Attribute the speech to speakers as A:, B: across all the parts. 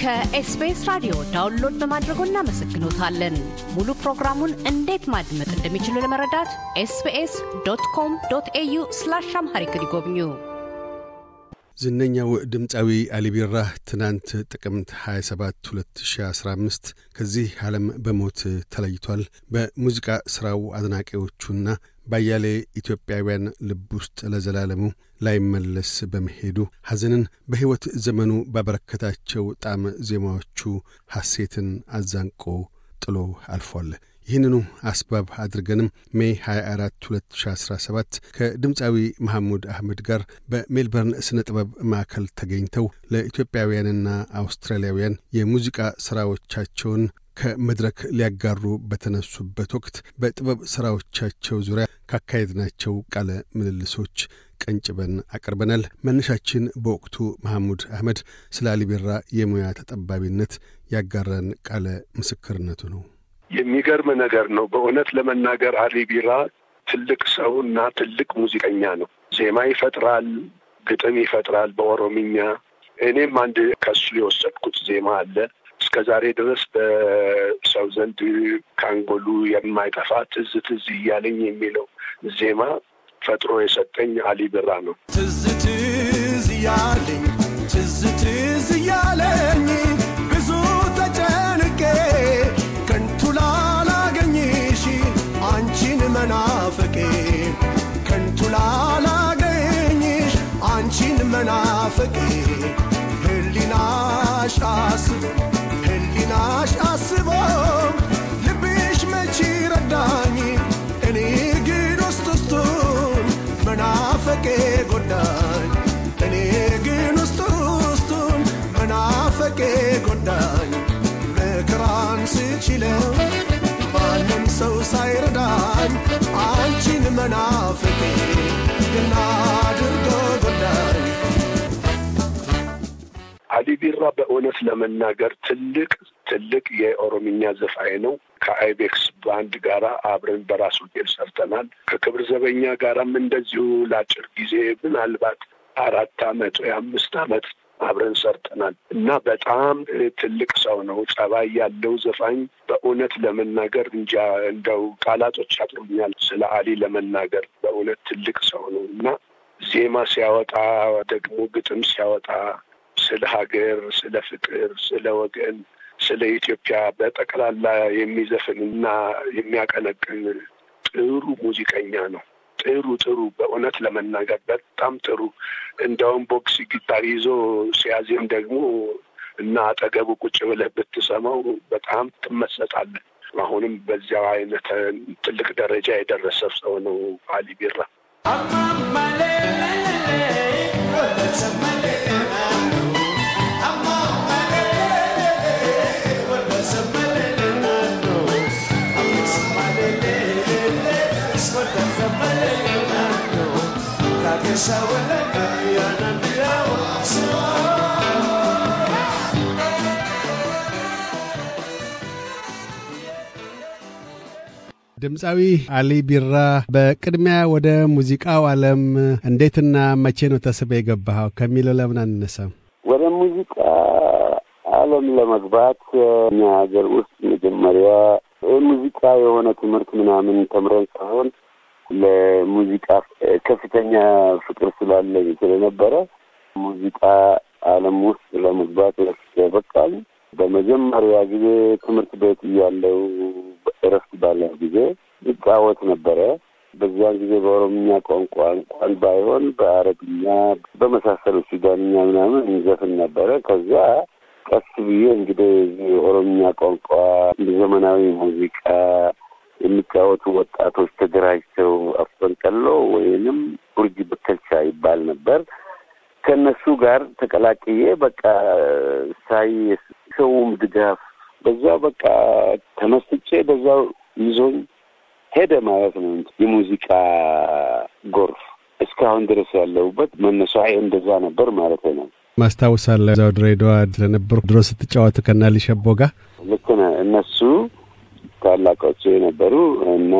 A: ከ SBS ራዲዮ download በማድረጎ እናመሰግኖታለን። ሙሉ ፕሮግራሙን እንዴት ማድመጥ እንደሚችሉ ለመረዳት SBS dot com dot au slash Amharic ይጎብኙ።
B: ዝነኛው ድምፃዊ አሊ ቢራ ትናንት ጥቅምት 27 2015 ከዚህ ዓለም በሞት ተለይቷል። በሙዚቃ ሥራው አድናቂዎቹና ባያሌ ኢትዮጵያውያን ልብ ውስጥ ለዘላለሙ ላይመለስ በመሄዱ ሐዘንን በሕይወት ዘመኑ ባበረከታቸው ጣዕመ ዜማዎቹ ሐሴትን አዛንቆ ጥሎ አልፏል። ይህንኑ አስባብ አድርገንም ሜይ 24 2017 ከድምፃዊ መሐሙድ አህመድ ጋር በሜልበርን ስነ ጥበብ ማዕከል ተገኝተው ለኢትዮጵያውያንና አውስትራሊያውያን የሙዚቃ ሥራዎቻቸውን ከመድረክ ሊያጋሩ በተነሱበት ወቅት በጥበብ ሥራዎቻቸው ዙሪያ ካካሄድናቸው ቃለ ምልልሶች ቀንጭበን አቅርበናል። መነሻችን በወቅቱ መሐሙድ አህመድ ስለ አሊቢራ የሙያ ተጠባቢነት ያጋራን ቃለ ምስክርነቱ ነው።
C: የሚገርም ነገር ነው። በእውነት ለመናገር አሊ ቢራ ትልቅ ሰው እና ትልቅ ሙዚቀኛ ነው። ዜማ ይፈጥራል፣ ግጥም ይፈጥራል በኦሮምኛ። እኔም አንድ ከሱ የወሰድኩት ዜማ አለ እስከ ዛሬ ድረስ በሰው ዘንድ ከአንጎሉ የማይጠፋ ትዝ ትዝ እያለኝ የሚለው ዜማ ፈጥሮ የሰጠኝ አሊ ቢራ ነው።
D: ትዝ ትዝ እያለኝ ትዝ ትዝ እያለኝ ብዙ ተጨንቄ ከንቱ ላላገኝሽ አንቺን መናፈቄ ከንቱ ላላገኝሽ አንቺን መናፈቄ ህሊናሽ አስቦ ስችለው ማንም ሰው ሳይረዳኝ አንቺን መናፈቄ ግና አድርጎ ጎዳኝ
C: አሊ ቢራ በእውነት ለመናገር ትልቅ ትልቅ የኦሮምኛ ዘፋኝ ነው። ከአይቤክስ ባንድ ጋራ አብረን በራሱ ሆቴል ሰርተናል። ከክብር ዘበኛ ጋራም እንደዚሁ ለአጭር ጊዜ ምናልባት አራት አመት ወይ አምስት አመት አብረን ሰርተናል እና በጣም ትልቅ ሰው ነው። ጸባይ ያለው ዘፋኝ በእውነት ለመናገር እንጃ እንደው ቃላቶች ያጥሩኛል ስለ አሊ ለመናገር በእውነት ትልቅ ሰው ነው እና ዜማ ሲያወጣ ደግሞ ግጥም ሲያወጣ ስለ ሀገር፣ ስለ ፍቅር፣ ስለ ወገን፣ ስለ ኢትዮጵያ በጠቅላላ የሚዘፍን እና የሚያቀነቅን ጥሩ ሙዚቀኛ ነው። ጥሩ ጥሩ በእውነት ለመናገር በጣም ጥሩ። እንደውም box guitar ይዞ ሲያዜም ደግሞ እና አጠገቡ ቁጭ ብለህ ብትሰማው በጣም ትመሰጣለህ። አሁንም በዚያው አይነት ትልቅ ደረጃ የደረሰ ሰው ነው አሊ ቢራ።
B: ድምፃዊ አሊ ቢራ በቅድሚያ ወደ ሙዚቃው ዓለም እንዴትና መቼ ነው ተስበ የገባኸው ከሚለው ለምን አንነሳም?
E: ወደ ሙዚቃ ዓለም ለመግባት እኛ ሀገር ውስጥ መጀመሪያ ሙዚቃ የሆነ ትምህርት ምናምን ተምረን ሳይሆን ለሙዚቃ ከፍተኛ ፍቅር ስላለኝ ስለነበረ ሙዚቃ ዓለም ውስጥ ለመግባት በቃኝ። በመጀመሪያ ጊዜ ትምህርት ቤት እያለው እረፍት ባለ ጊዜ ይጫወት ነበረ። በዚያን ጊዜ በኦሮምኛ ቋንቋ እንኳን ባይሆን በአረብኛ በመሳሰሉ ሱዳንኛ ምናምን እንዘፍን ነበረ። ከዚያ ቀስ ብዬ እንግዲህ የኦሮምኛ ቋንቋ ዘመናዊ ሙዚቃ የሚጫወቱ ወጣቶች ተደራጅተው አፈንቀሎ ወይንም ቡርጅ በከልቻ ይባል ነበር። ከእነሱ ጋር ተቀላቅዬ በቃ ሳይ ሰውም ድጋፍ በዛው በቃ ተመስጬ በዛው ይዞኝ ሄደ ማለት ነው። የሙዚቃ ጎርፍ እስካሁን ድረስ ያለሁበት መነሻዬ እንደዛ ነበር ማለት ነው።
B: ማስታውሳለሁ እዛው ድሬዳዋ ስለነበሩ ድሮ ስትጫወቱ ከና ሊሸቦ ጋር
E: ልክ ነህ። እነሱ ታላቆች የነበሩ እና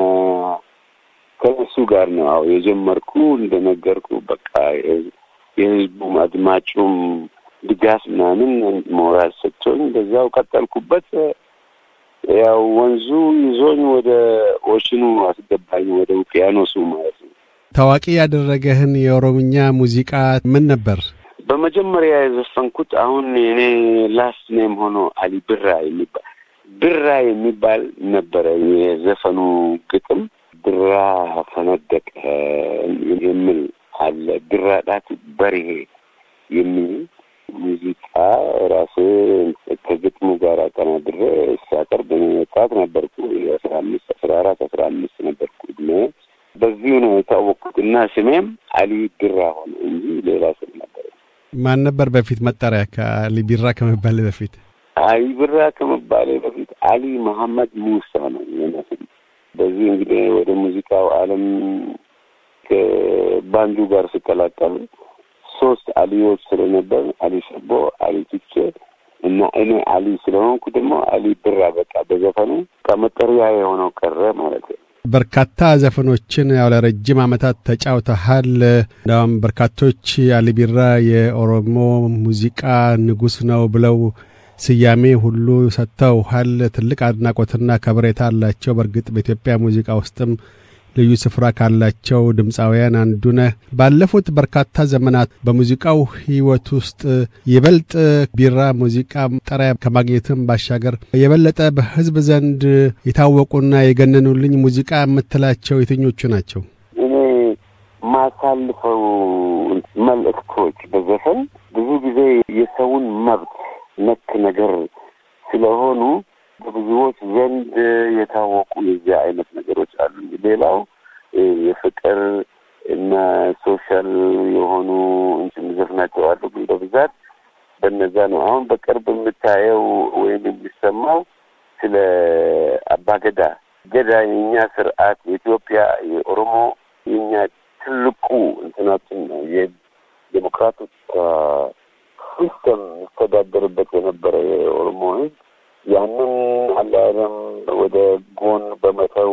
E: ከእነሱ ጋር ነው አዎ የጀመርኩ እንደነገርኩ በቃ የህዝቡም አድማጩም ድጋፍ ምናምን ሞራል ሰጥቶኝ በዛው ቀጠልኩበት። ያው ወንዙ ይዞኝ ወደ ocean ኑ አስገባኝ፣ ወደ ውቅያኖሱ ማለት ነው።
B: ታዋቂ ያደረገህን የኦሮምኛ ሙዚቃ ምን ነበር?
E: በመጀመሪያ የዘፈንኩት አሁን እኔ last name ሆኖ አሊ ቢራ የሚባል ብራ የሚባል ነበረ የዘፈኑ ግጥም። ብራ ፈነደቀ የሚል አለ። ብራ ዳት በርሄ የሚል ሙዚቃ ራሴ ከግጥሙ ጋር አቀናብሬ ሳቀርብ ወጣት ነበርኩ። የአስራ አምስት አስራ አራት አስራ አምስት ነበርኩ እድሜ። በዚሁ ነው የታወቅኩት እና ስሜም አሊ ቢራ ሆነ እንጂ ሌላ ስም ነበር።
B: ማን ነበር በፊት መጠሪያ ከአሊ ቢራ ከመባል በፊት?
E: አሊ ቢራ በፊት አሊ መሐመድ ሙሳ ነው የኔ ስም። በዚህ እንግዲህ ወደ ሙዚቃው ዓለም ከባንዱ ጋር ስቀላቀል ሶስት አሊዎች ስለነበር አሊ ሸቦ፣ አሊ ቱቼ እና እኔ አሊ ስለሆንኩ ደግሞ አሊ ብራ በቃ በዘፈኑ ከመጠሪያ የሆነው ቀረ ማለት ነው።
B: በርካታ ዘፈኖችን ያው ለረጅም ዓመታት ተጫውተሃል። እንዳውም በርካቶች አሊ ቢራ የኦሮሞ ሙዚቃ ንጉሥ ነው ብለው ስያሜ ሁሉ ሰጥተውሃል። ትልቅ አድናቆትና ከበሬታ አላቸው። በእርግጥ በኢትዮጵያ ሙዚቃ ውስጥም ልዩ ስፍራ ካላቸው ድምፃውያን አንዱ ነህ። ባለፉት በርካታ ዘመናት በሙዚቃው ሕይወት ውስጥ ይበልጥ ቢራ ሙዚቃ ጠሪያ ከማግኘትም ባሻገር የበለጠ በሕዝብ ዘንድ የታወቁና የገነኑልኝ ሙዚቃ የምትላቸው የትኞቹ ናቸው?
E: እኔ ማሳልፈው መልእክቶች በዘፈን ብዙ ጊዜ የሰውን መብት ነክ ነገር ስለሆኑ በብዙዎች ዘንድ የታወቁ የዚህ አይነት ነገሮች አሉ። ሌላው የፍቅር እና social የሆኑ ዘፍናቸው አሉ። ግን በብዛት በነዛ ነው። አሁን በቅርብ የምታየው ወይም የሚሰማው ስለ አባገዳ ገዳ የእኛ ስርዓት የኢትዮጵያ የኦሮሞ የእኛ ትልቁ እንትናችን ነው። የ democratic system ይስተዳደርበት የነበረ የኦሮሞ ህዝብ ያንን አላለም ወደ ጎን በመተው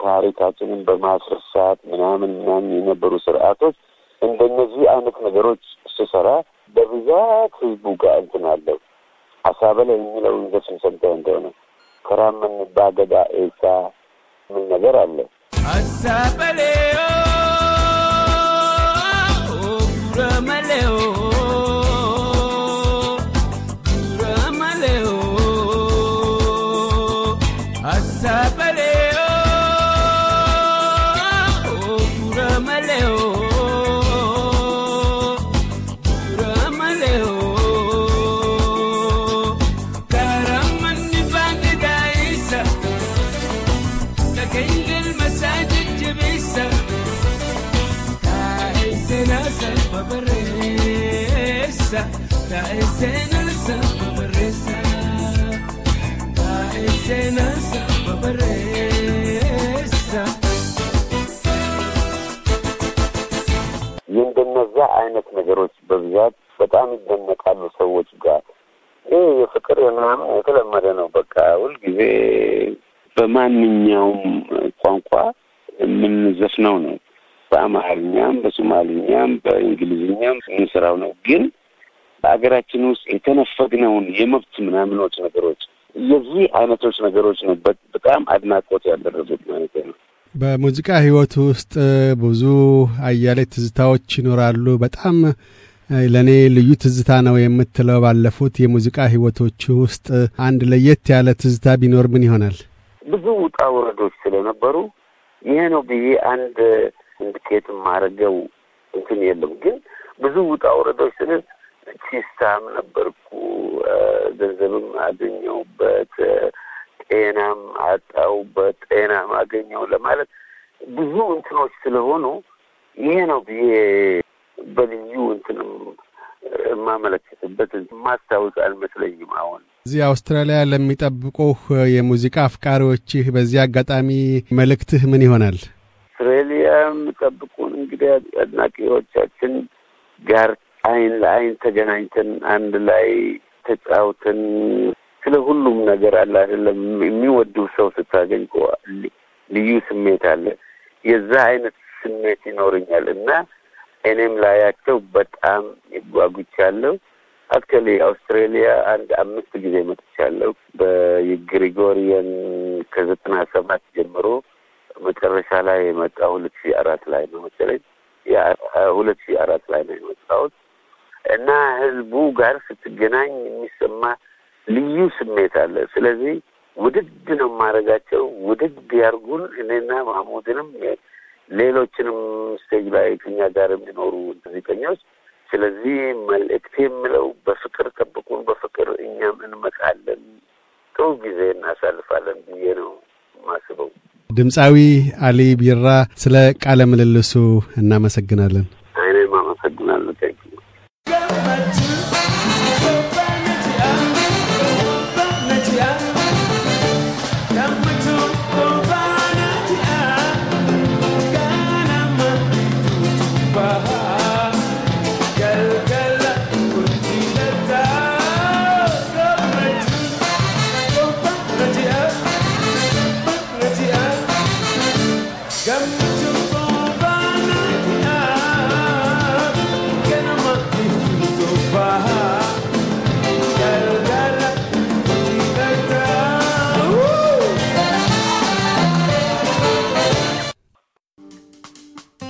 E: ታሪካችንን በማስረሳት ምናምን ምናምን የነበሩ ስርዓቶች እንደነዚህ አይነት ነገሮች ስሰራ በብዛት ህዝቡ ጋር እንትን አለው። አሳበለ የሚለውን ዘፈን ሰምተህ እንደሆነ ከራምን ባገዳ ኤሳ ምን ነገር አለ
F: አሳበሌ
E: የእንደነዛ አይነት ነገሮች በብዛት በጣም ይደነቃሉ ሰዎች ጋር። ይህ የፍቅር ምናምን የተለመደ ነው። በቃ ሁልጊዜ በማንኛውም ቋንቋ የምንዘፍነው ነው። በአማርኛም፣ በሶማሊኛም፣ በእንግሊዝኛም የምንሰራው ነው። ግን በሀገራችን ውስጥ የተነፈግነውን የመብት ምናምኖች ነገሮች የዚህ አይነቶች ነገሮች ነው በጣም አድናቆት ያደረጉት ማለት ነው።
B: በሙዚቃ ህይወት ውስጥ ብዙ አያሌ ትዝታዎች ይኖራሉ። በጣም ለእኔ ልዩ ትዝታ ነው የምትለው ባለፉት የሙዚቃ ህይወቶች ውስጥ አንድ ለየት ያለ ትዝታ ቢኖር ምን ይሆናል?
E: ብዙ ውጣ ውረዶች ስለነበሩ ይሄ ነው ብዬ አንድ ኢንዲኬት ማድረገው እንትን የለም። ግን ብዙ ውጣ ውረዶች ስለ ቺስታም ነበርኩ፣ ገንዘብም አገኘሁበት፣ ጤናም አጣሁበት፣ ጤናም አገኘው ለማለት ብዙ እንትኖች ስለሆኑ ይሄ ነው ብዬ በልዩ እንትንም የማመለከትበት ማስታወስ አልመስለኝም። አሁን
B: እዚህ አውስትራሊያ ለሚጠብቁህ የሙዚቃ አፍቃሪዎችህ በዚህ አጋጣሚ መልእክትህ ምን ይሆናል?
E: አውስትሬሊያ የሚጠብቁን እንግዲህ አድናቂዎቻችን ጋር አይን ለአይን ተገናኝተን አንድ ላይ ተጫውተን ስለ ሁሉም ነገር አለ አይደለም። የሚወዱ ሰው ስታገኝ እኮ ልዩ ስሜት አለ። የዛ አይነት ስሜት ይኖረኛል እና እኔም ላያቸው በጣም ይጓጉቻለሁ። actually አውስትሬሊያ አንድ አምስት ጊዜ መጥቻለሁ። በ Gregorian ከዘጠና ሰባት ጀምሮ መጨረሻ ላይ የመጣ ሁለት ሺህ አራት ላይ ነው መሰለኝ ሁለት ሺህ አራት ላይ ነው የመጣሁት እና ህዝቡ ጋር ስትገናኝ የሚሰማ ልዩ ስሜት አለ። ስለዚህ ውድድ ነው የማደርጋቸው። ውድድ ያርጉን እኔና ማህሙድንም ሌሎችንም stage ላይ ከኛ ጋር የሚኖሩ ሙዚቀኞች። ስለዚህ መልእክቴ የምለው በፍቅር ጠብቁን፣ በፍቅር እኛም እንመጣለን፣ ጥሩ ጊዜ እናሳልፋለን ብዬ ነው ማስበው።
B: ድምፃዊ አሊ ቢራ ስለ ቃለ ምልልሱ እናመሰግናለን።
E: እኔም አመሰግናለሁ።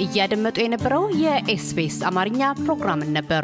A: እያደመጡ የነበረው የኤስቢኤስ አማርኛ ፕሮግራምን ነበር።